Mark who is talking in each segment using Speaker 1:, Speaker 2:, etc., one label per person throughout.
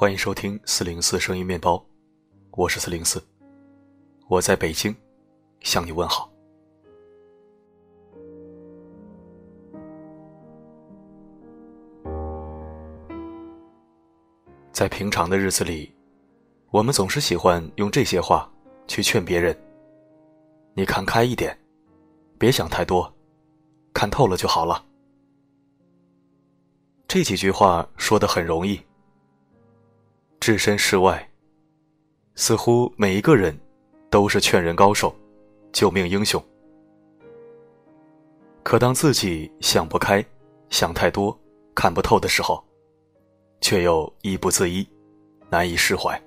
Speaker 1: 欢迎收听四零四声音面包，我是四零四，我在北京向你问好。在平常的日子里，我们总是喜欢用这些话去劝别人：“你看开一点，别想太多，看透了就好了。”这几句话说的很容易。置身事外，似乎每一个人都是劝人高手、救命英雄。可当自己想不开、想太多、看不透的时候，却又亦不自依，难以释怀。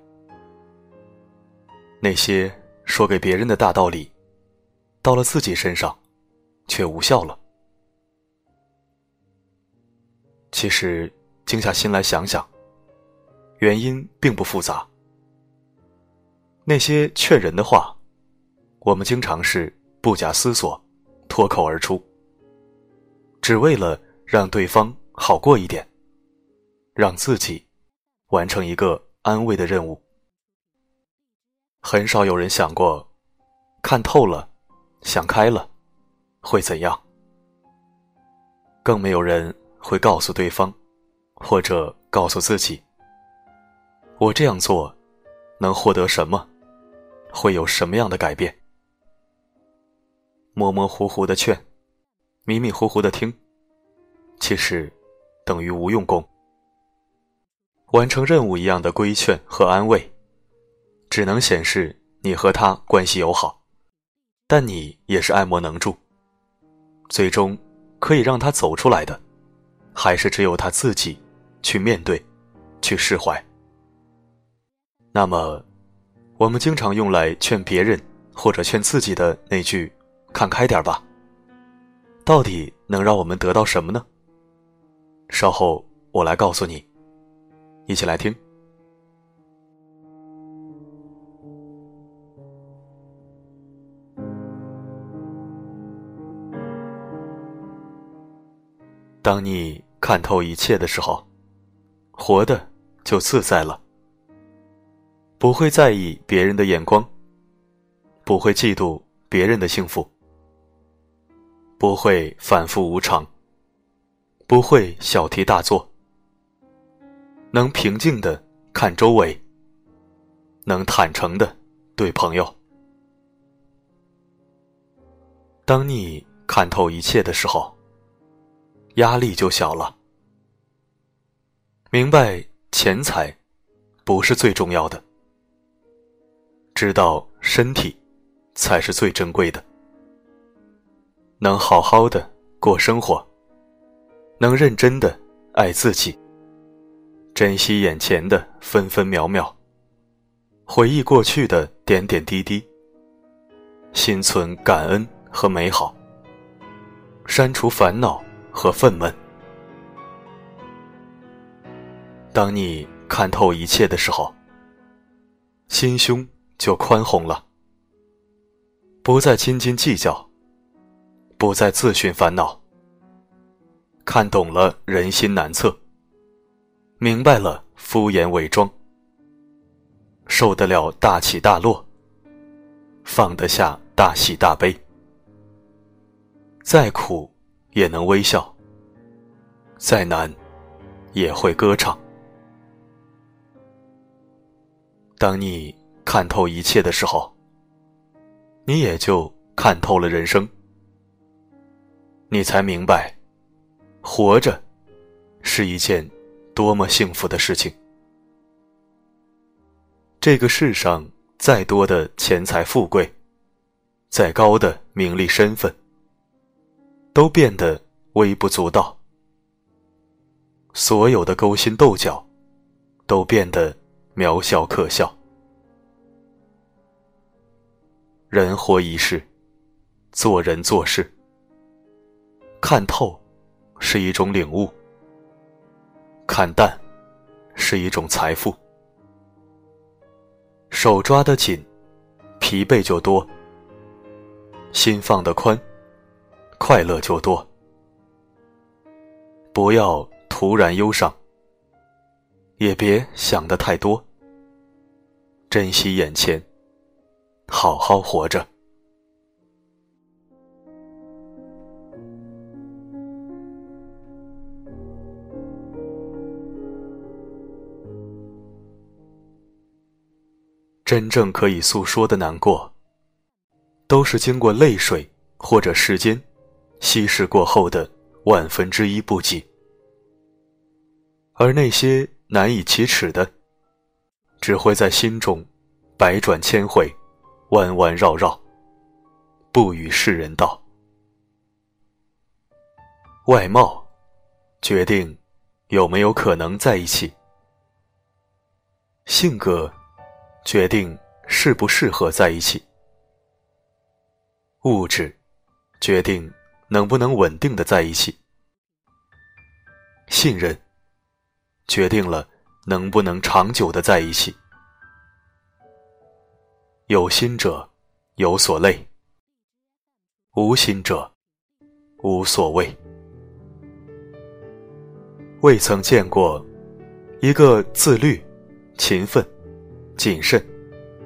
Speaker 1: 那些说给别人的大道理，到了自己身上，却无效了。其实，静下心来想想。原因并不复杂。那些劝人的话，我们经常是不假思索，脱口而出，只为了让对方好过一点，让自己完成一个安慰的任务。很少有人想过，看透了，想开了，会怎样？更没有人会告诉对方，或者告诉自己。我这样做，能获得什么？会有什么样的改变？模模糊糊的劝，迷迷糊糊的听，其实等于无用功。完成任务一样的规劝和安慰，只能显示你和他关系友好，但你也是爱莫能助。最终可以让他走出来的，还是只有他自己去面对，去释怀。那么，我们经常用来劝别人或者劝自己的那句“看开点吧”，到底能让我们得到什么呢？稍后我来告诉你，一起来听。当你看透一切的时候，活的就自在了。不会在意别人的眼光，不会嫉妒别人的幸福，不会反复无常，不会小题大做，能平静的看周围，能坦诚的对朋友。当你看透一切的时候，压力就小了，明白钱财不是最重要的。知道身体才是最珍贵的，能好好的过生活，能认真的爱自己，珍惜眼前的分分秒秒，回忆过去的点点滴滴，心存感恩和美好，删除烦恼和愤懑。当你看透一切的时候，心胸。就宽宏了，不再斤斤计较，不再自寻烦恼。看懂了人心难测，明白了敷衍伪装，受得了大起大落，放得下大喜大悲，再苦也能微笑，再难也会歌唱。当你。看透一切的时候，你也就看透了人生。你才明白，活着是一件多么幸福的事情。这个世上再多的钱财富贵，再高的名利身份，都变得微不足道；所有的勾心斗角，都变得渺小可笑。人活一世，做人做事，看透是一种领悟，看淡是一种财富。手抓得紧，疲惫就多；心放得宽，快乐就多。不要突然忧伤，也别想的太多，珍惜眼前，好好活着。真正可以诉说的难过，都是经过泪水或者时间稀释过后的万分之一不及。而那些难以启齿的，只会在心中百转千回，弯弯绕绕，不与世人道。外貌决定有没有可能在一起，性格。决定适不适合在一起，物质决定能不能稳定的在一起，信任决定了能不能长久的在一起。有心者有所累，无心者无所谓。未曾见过一个自律、勤奋。谨慎、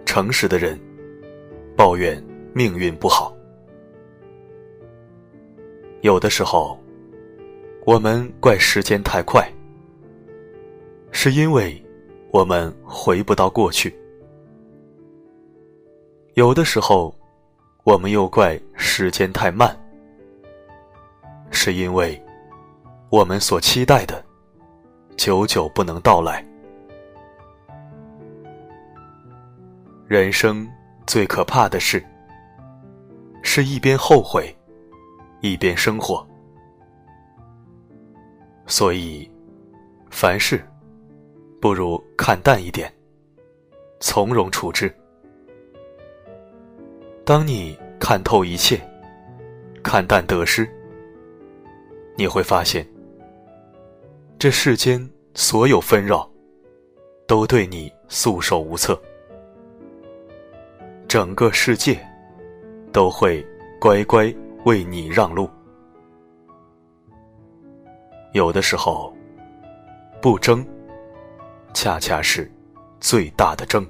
Speaker 1: 诚实的人，抱怨命运不好。有的时候，我们怪时间太快，是因为我们回不到过去；有的时候，我们又怪时间太慢，是因为我们所期待的久久不能到来。人生最可怕的事，是一边后悔，一边生活。所以，凡事不如看淡一点，从容处置。当你看透一切，看淡得失，你会发现，这世间所有纷扰，都对你束手无策。整个世界都会乖乖为你让路。有的时候，不争，恰恰是最大的争。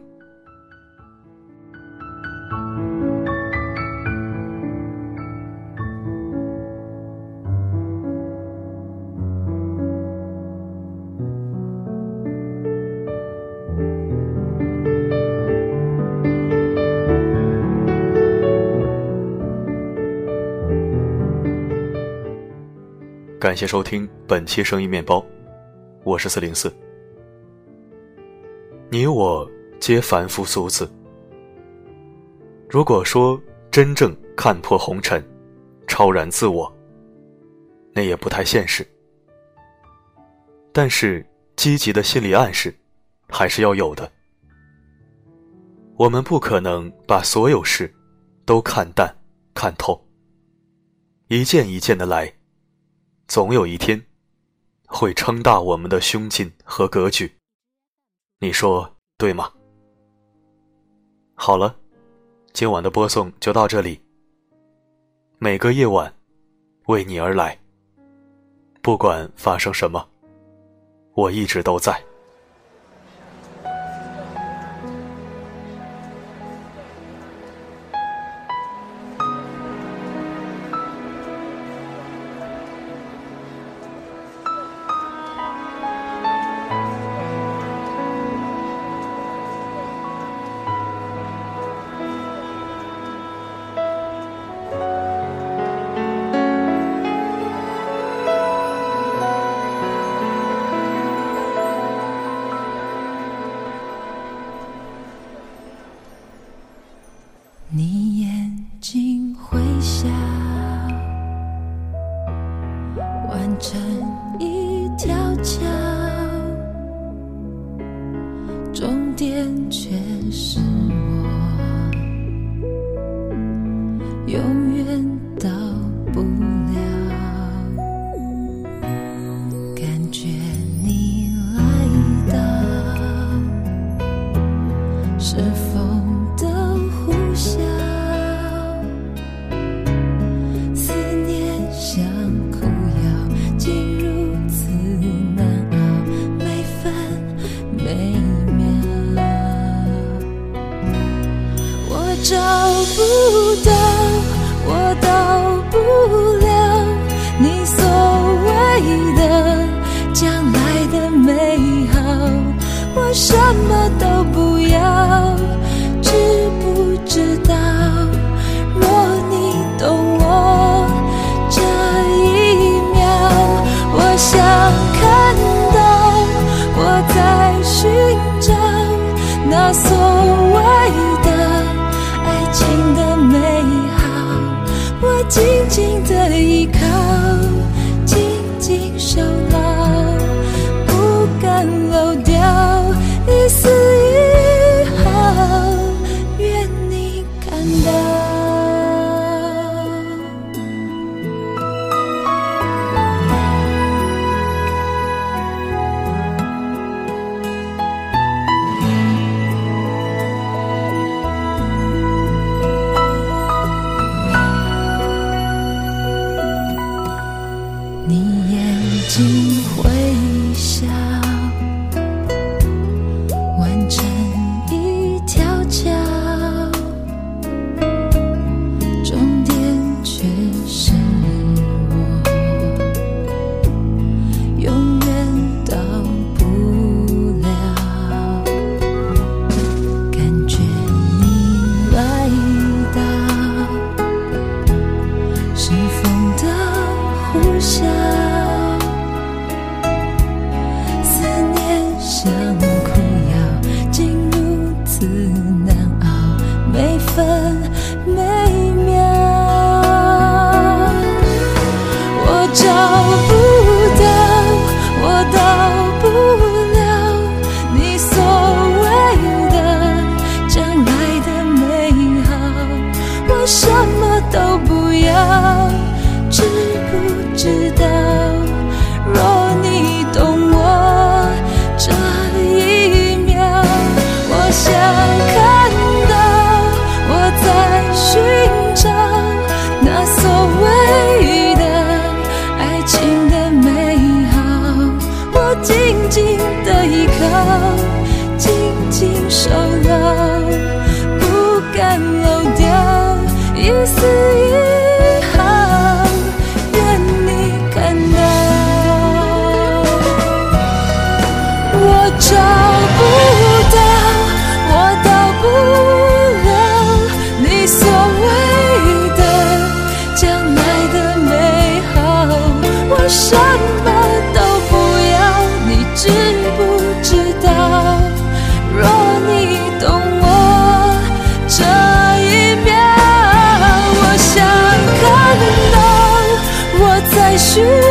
Speaker 1: 感谢收听本期声音面包，我是四零四。你我皆凡夫俗子。如果说真正看破红尘，超然自我，那也不太现实。但是积极的心理暗示，还是要有的。我们不可能把所有事都看淡、看透，一件一件的来。总有一天，会撑大我们的胸襟和格局，你说对吗？好了，今晚的播送就到这里。每个夜晚，为你而来。不管发生什么，我一直都在。
Speaker 2: 点却是我那所一丝在